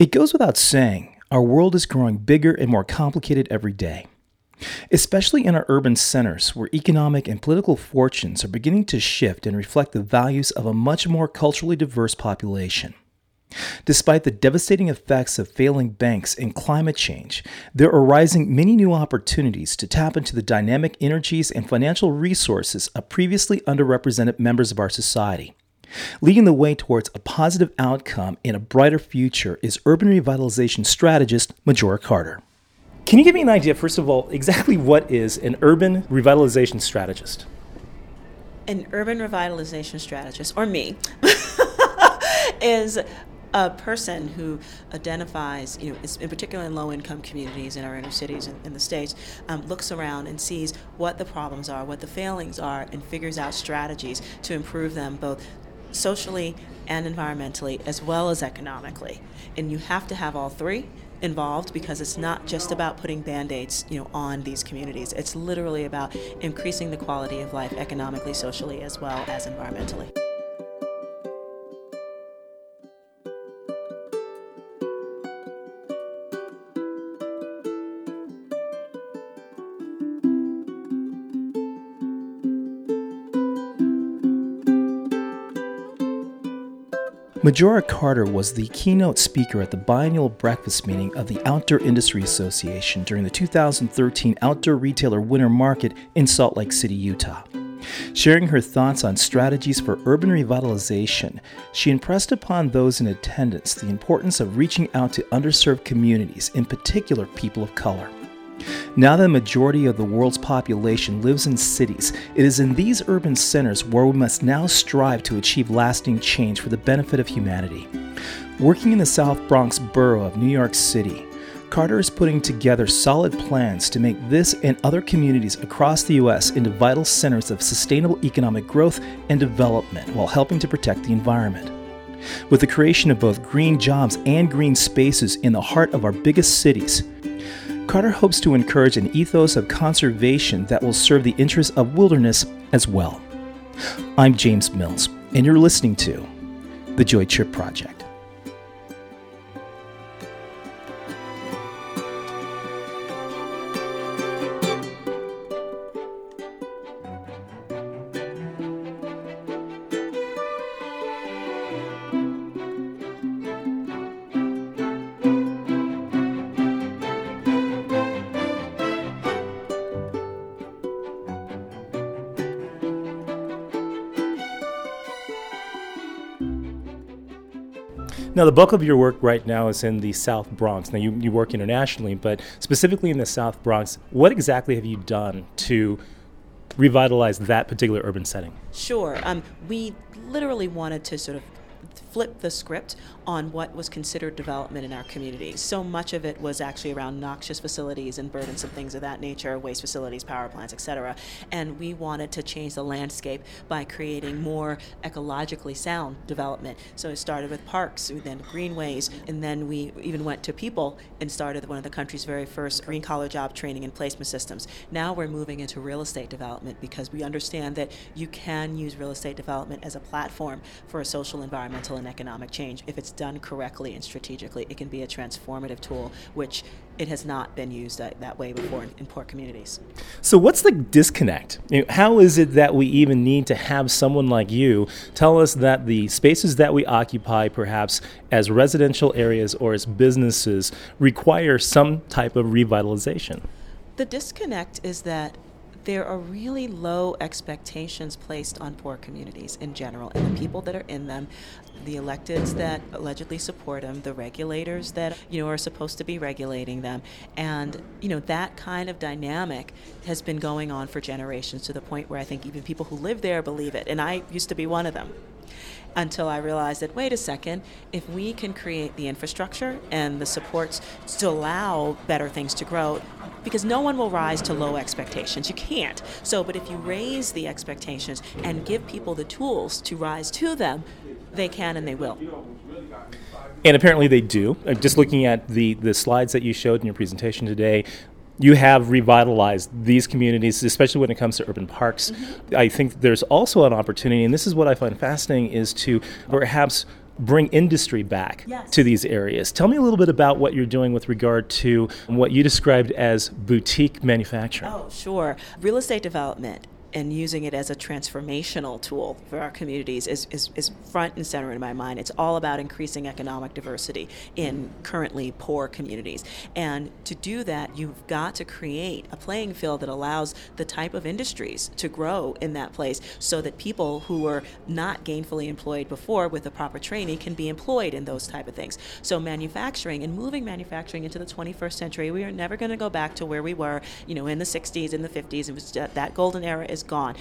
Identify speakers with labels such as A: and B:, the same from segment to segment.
A: It goes without saying, our world is growing bigger and more complicated every day. Especially in our urban centers, where economic and political fortunes are beginning to shift and reflect the values of a much more culturally diverse population. Despite the devastating effects of failing banks and climate change, there are rising many new opportunities to tap into the dynamic energies and financial resources of previously underrepresented members of our society. Leading the way towards a positive outcome and a brighter future is urban revitalization strategist Majora Carter. Can you give me an idea, first of all, exactly what is an urban revitalization strategist?
B: An urban revitalization strategist, or me, is a person who identifies, you know, in particular in low-income communities in our inner cities in, in the states, um, looks around and sees what the problems are, what the failings are, and figures out strategies to improve them both socially and environmentally as well as economically. And you have to have all three involved because it's not just about putting band-aids you know on these communities it's literally about increasing the quality of life economically socially as well as environmentally
A: Majora Carter was the keynote speaker at the biennial breakfast meeting of the Outdoor Industry Association during the 2013 Outdoor Retailer Winter Market in Salt Lake City, Utah. Sharing her thoughts on strategies for urban revitalization, she impressed upon those in attendance the importance of reaching out to underserved communities, in particular people of color. Now that the majority of the world's population lives in cities, it is in these urban centers where we must now strive to achieve lasting change for the benefit of humanity. Working in the South Bronx borough of New York City, Carter is putting together solid plans to make this and other communities across the U.S. into vital centers of sustainable economic growth and development while helping to protect the environment. With the creation of both green jobs and green spaces in the heart of our biggest cities, Carter hopes to encourage an ethos of conservation that will serve the interests of wilderness as well. I'm James Mills, and you're listening to The Joy Trip Project. Now, the bulk of your work right now is in the South Bronx. Now, you, you work internationally, but specifically in the South Bronx, what exactly have you done to revitalize that particular urban setting?
B: Sure. Um, we literally wanted to sort of flip the script on what was considered development in our community. So much of it was actually around noxious facilities and burdensome things of that nature, waste facilities, power plants, etc. And we wanted to change the landscape by creating more ecologically sound development. So it started with parks, then greenways, and then we even went to people and started one of the country's very first green collar job training and placement systems. Now we're moving into real estate development because we understand that you can use real estate development as a platform for a social, environmental, and economic change if it's done correctly and strategically, it can be a transformative tool, which it has not been used that, that way before in, in, poor communities.
A: So, what's the disconnect? How is it that we even need to have someone like you tell us that the spaces that we occupy, perhaps as residential areas or as businesses, require some type of revitalization?
B: The disconnect is that there are really low expectations placed on poor communities in general and the people that are in them the electeds that allegedly support them the regulators that you know are supposed to be regulating them. And you know that kind of dynamic has been going on for generations to the point where i think even people who live there believe it. And i used to be one of them until I realized that, wait a second, if we can create the infrastructure and the supports to allow better things to grow, because no one will rise to low expectations. You can't. So, but if you raise the expectations and give people the tools to rise to them, they can and they will.
A: And apparently they do. Uh, just looking at the, the slides that you showed in your presentation today, you have revitalized these communities, especially when it comes to urban parks. Mm-hmm. I think there's also an opportunity, and this is what I find fascinating, is to perhaps
C: bring industry back
B: yes.
C: to these areas. Tell me a little bit about what you're doing with regard to what you described as boutique manufacturing.
B: Oh, sure. Real estate development and using it as a transformational tool for our communities is, is, is front and center in my mind. It's all about increasing economic diversity in currently poor communities. And to do that, you've got to create a playing field that allows the type of industries to grow in that place so that people who were not gainfully employed before with the proper training can be employed in those type of things. So manufacturing and moving manufacturing into the 21st century, we are never going to go back to where we were, you know, in the 60s, in the 50s. It was that golden era is is gone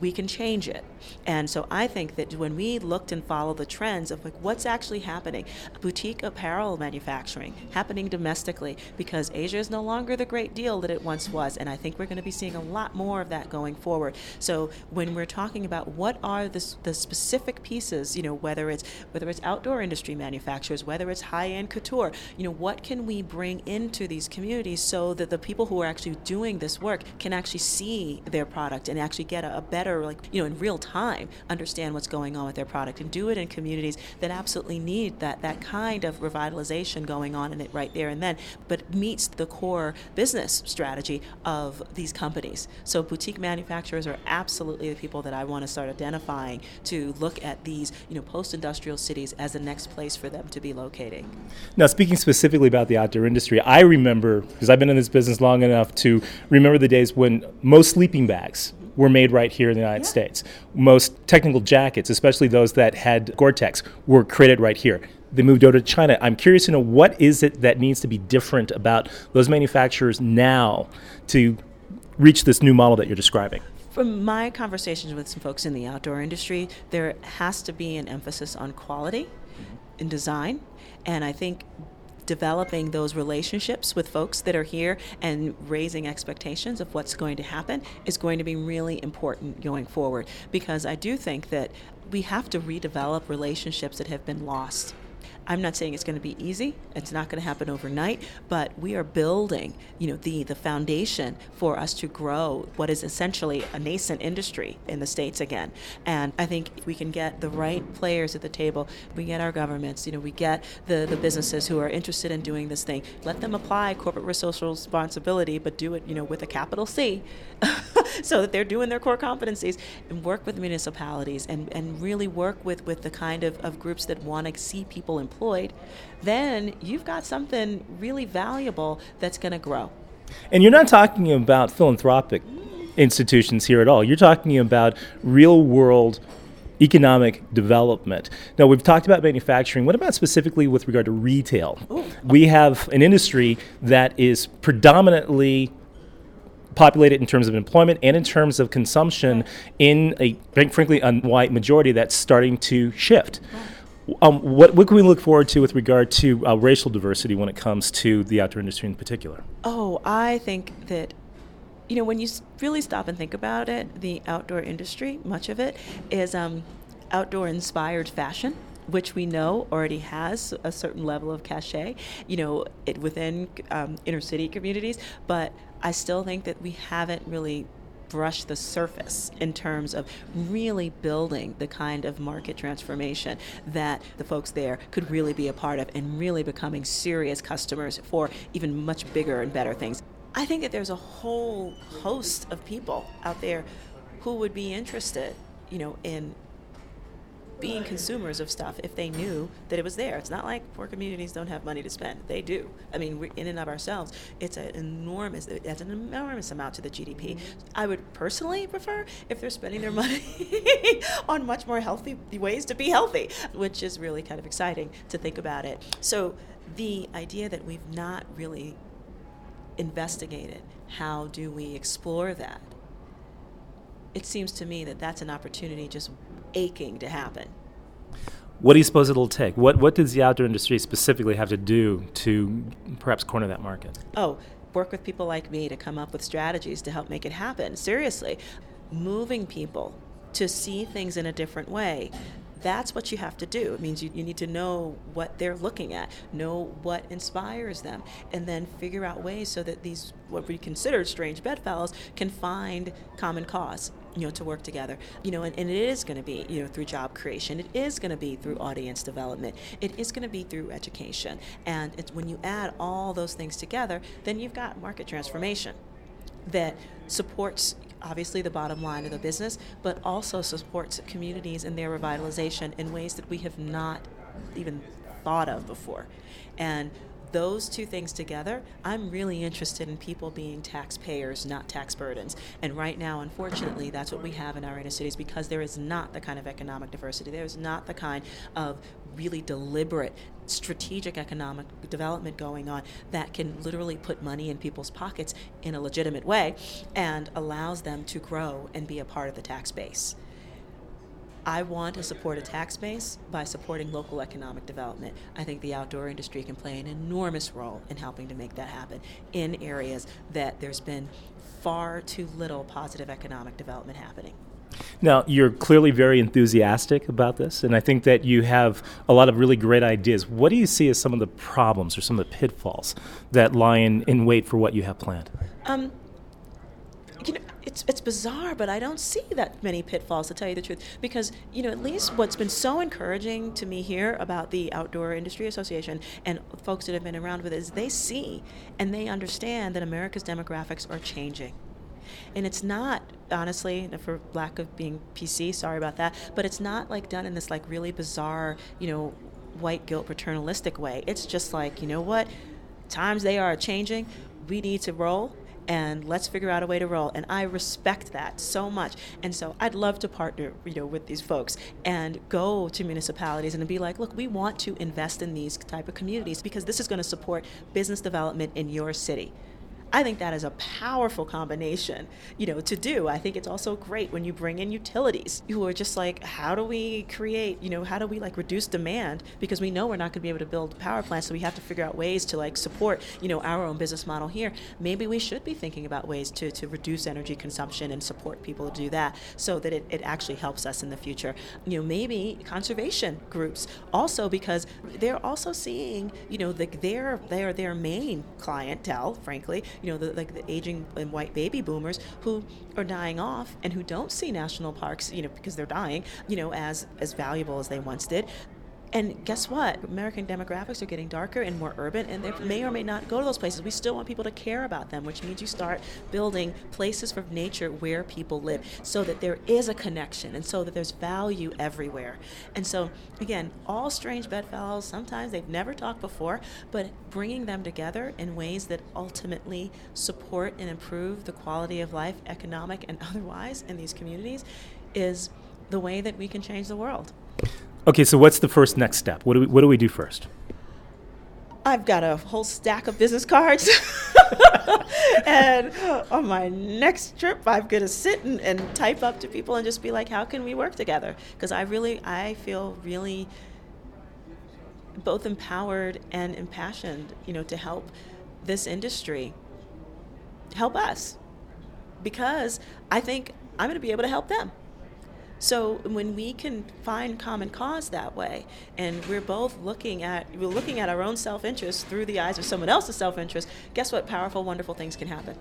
B: we can change it. And so I think that when we looked and followed the trends of like what's actually happening, boutique apparel manufacturing happening domestically because Asia is no longer the great deal that it once was. And I think we're going to be seeing a lot more of that going forward. So when we're talking about what are the, the specific pieces, you know, whether it's whether it's outdoor industry manufacturers, whether it's high-end couture, you know, what can we bring into these communities so that the people who are actually doing this work can actually see their product and actually get a, a better better, like, you know, in real time, understand what's going on with their product and do it in communities that absolutely need that, that kind of revitalization going on in it right there and then, but meets the core business strategy of these companies. So boutique manufacturers are absolutely the people that I want to start identifying to look at these, you know, post-industrial cities as the next place for them to be locating.
C: Now, speaking specifically about the outdoor industry, I remember, because I've been in this business long enough to remember the days when most sleeping bags were made right here in the United yeah. States. Most technical jackets, especially those that had Gore-Tex, were created right here. They moved over to China. I'm curious to know what is it that needs to be different about those manufacturers now to reach this new model that you're describing?
B: From my conversations with some folks in the outdoor industry, there has to be an emphasis on quality mm-hmm. in design. And I think developing those relationships with folks that are here and raising expectations of what's going to happen is going to be really important going forward. Because I do think that we have to redevelop relationships that have been lost I'm not saying it's going to be easy. It's not going to happen overnight, but we are building, you know, the the foundation for us to grow what is essentially a nascent industry in the states again. And I think if we can get the right players at the table, we get our governments, you know, we get the the businesses who are interested in doing this thing. Let them apply corporate social responsibility, but do it, you know, with a capital C, so that they're doing their core competencies and work with municipalities and and really work with with the kind of, of groups that want to see people employed then you've got something really valuable that's going to grow.
C: And you're not talking about philanthropic institutions here at all. You're talking about real world economic development. Now, we've talked about manufacturing. What about specifically with regard to retail? Ooh. We have an industry that is predominantly populated in terms of employment and in terms of consumption in a, frankly, a white majority that's starting to shift. Um, what, what can we look forward to with regard to uh, racial diversity when it comes to the outdoor industry in particular?
B: Oh, I think that you know, when you really stop and think about it, the outdoor industry, much of it, is um, outdoor inspired fashion. Which we know already has a certain level of cachet, you know, it, within um, inner city communities. But I still think that we haven't really brush the surface in terms of really building the kind of market transformation that the folks there could really be a part of and really becoming serious customers for even much bigger and better things. I think that there's a whole host of people out there who would be interested, you know, in being consumers of stuff if they knew that it was there. It's not like poor communities don't have money to spend. They do. I mean, we're in and of ourselves, it's an enormous, it's an enormous amount to the GDP. Mm-hmm. I would personally prefer if they're spending their money on much more healthy ways to be healthy, which is really kind of exciting to think about it. So the idea that we've not really investigated how do we explore that it seems to me that that's an opportunity just aching to happen.
C: What do you suppose it'll take? What what does the outdoor industry specifically have to do to perhaps corner that market?
B: Oh, work with people like me to come up with strategies to help make it happen. Seriously, moving people to see things in a different way. That's what you have to do. It means you, you need to know what they're looking at, know what inspires them, and then figure out ways so that these, what we consider strange bedfellows, can find common cause you know, to work together. You know, and, and it is going to be, you know, through job creation. It is going to be through audience development. It is going to be through education. And it's when you add all those things together, then you've got market transformation that supports obviously the bottom line of the business, but also supports communities in their revitalization in ways that we have not even thought of before. And those two things together, I'm really interested in people being taxpayers, not tax burdens. And right now, unfortunately, that's what we have in our inner cities because there is not the kind of economic diversity. There is not the kind of really deliberate strategic economic development going on that can literally put money in people's pockets in a legitimate way and allows them to grow and be a part of the tax base. I want to support a tax base by supporting local economic development. I think the outdoor industry can play an enormous role in helping to make that happen in areas that there's been far too little positive economic development happening.
A: Now, you're clearly very enthusiastic about this, and I think that you have a lot of really great ideas. What do you see as some of the problems or some of the pitfalls that lie in, in wait for what you have planned? Um,
B: you know, it's it's bizarre, but I don't see that many pitfalls to tell you the truth. Because you know, at least what's been so encouraging to me here about the Outdoor Industry Association and folks that have been around with it is they see and they understand that America's demographics are changing. And it's not, honestly, for lack of being PC, sorry about that, but it's not like done in this like really bizarre, you know, white guilt paternalistic way. It's just like, you know what? Times they are changing. We need to roll and let's figure out a way to roll. And I respect that so much. And so I'd love to partner, you know, with these folks and go to municipalities and be like, look, we want to invest in these type of communities because this is going to support business development in your city. I think that is a powerful combination, you know, to do. I think it's also great when you bring in utilities who are just like, how do we create, you know, how do we like reduce demand because we know we're not going to be able to build power plants, so we have to figure out ways to like support, you know, our own business model here. Maybe we should be thinking about ways to to reduce energy consumption and support people to do that so that it, it actually helps us in the future. You know, maybe conservation groups also because they're also seeing, you know, the, their their their main clientele, frankly, you know, the, like the aging and white baby boomers who are dying off and who don't see national parks, you know, because they're dying, you know, as as valuable as they once did. And guess what? American demographics are getting darker and more urban, and they may or may not go to those places. We still want people to care about them, which means you start building places for nature where people live so that there is a connection and so that there's value everywhere. And so, again, all strange bedfellows, sometimes they've never talked before, but bringing them together in ways that ultimately support and improve the quality of life, economic and otherwise, in these communities is the way that we can change the world.
A: Okay, so what's the first next step? What do we, what do, we do first?
B: I've got a whole stack of business cards. and on my next trip, I'm going to sit and, and type up to people and just be like, how can we work together? Because I really, I feel really both empowered and impassioned, you know, to help this industry help us. Because I think I'm going to be able to help them. So when we can find common cause that way, and we're both looking at we're looking at our own self-interest through the eyes of someone else's self-interest, guess what? Powerful, wonderful things can happen.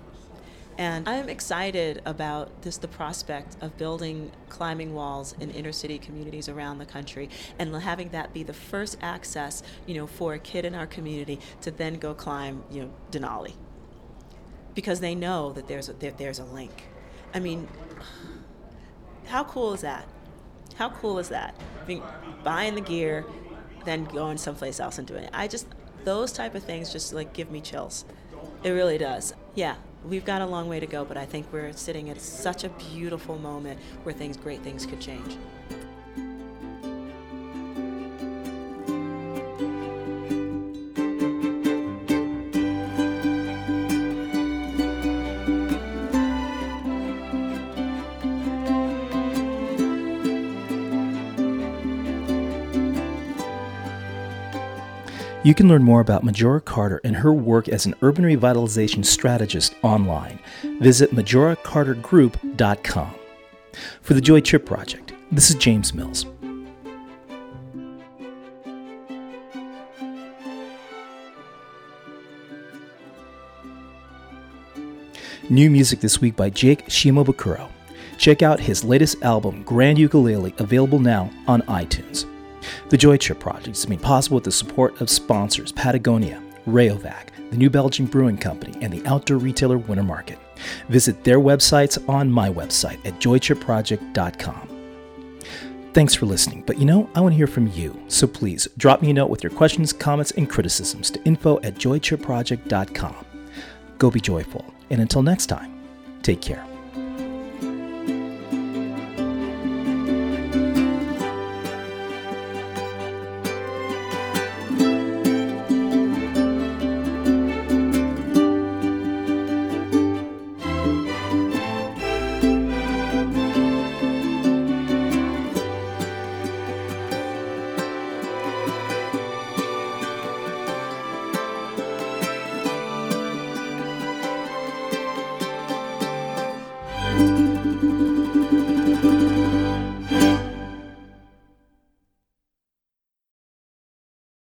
B: And I'm excited about this the prospect of building climbing walls in inner city communities around the country and having that be the first access, you know, for a kid in our community to then go climb, you know, Denali. Because they know that there's a, that there's a link. I mean, how cool is that? How cool is that? Being, buying the gear, then going someplace else and doing it. I just those type of things just like give me chills. It really does. Yeah, we've got a long way to go, but I think we're sitting at such a beautiful moment where things, great things, could change.
A: You can learn more about Majora Carter and her work as an urban revitalization strategist online. Visit majoracartergroup.com. For the Joy Trip Project, this is James Mills. New music this week by Jake Shimabukuro. check out his latest album, Grand Ukulele, available now on iTunes. The Joy Trip Project is made possible with the support of sponsors Patagonia, Rayovac, the New Belgium Brewing Company, and the outdoor retailer Winter Market. Visit their websites on my website at joytripproject.com. Thanks for listening, but you know, I want to hear from you, so please drop me a note with your questions, comments, and criticisms to info at joytripproject.com. Go be joyful, and until next time, take care.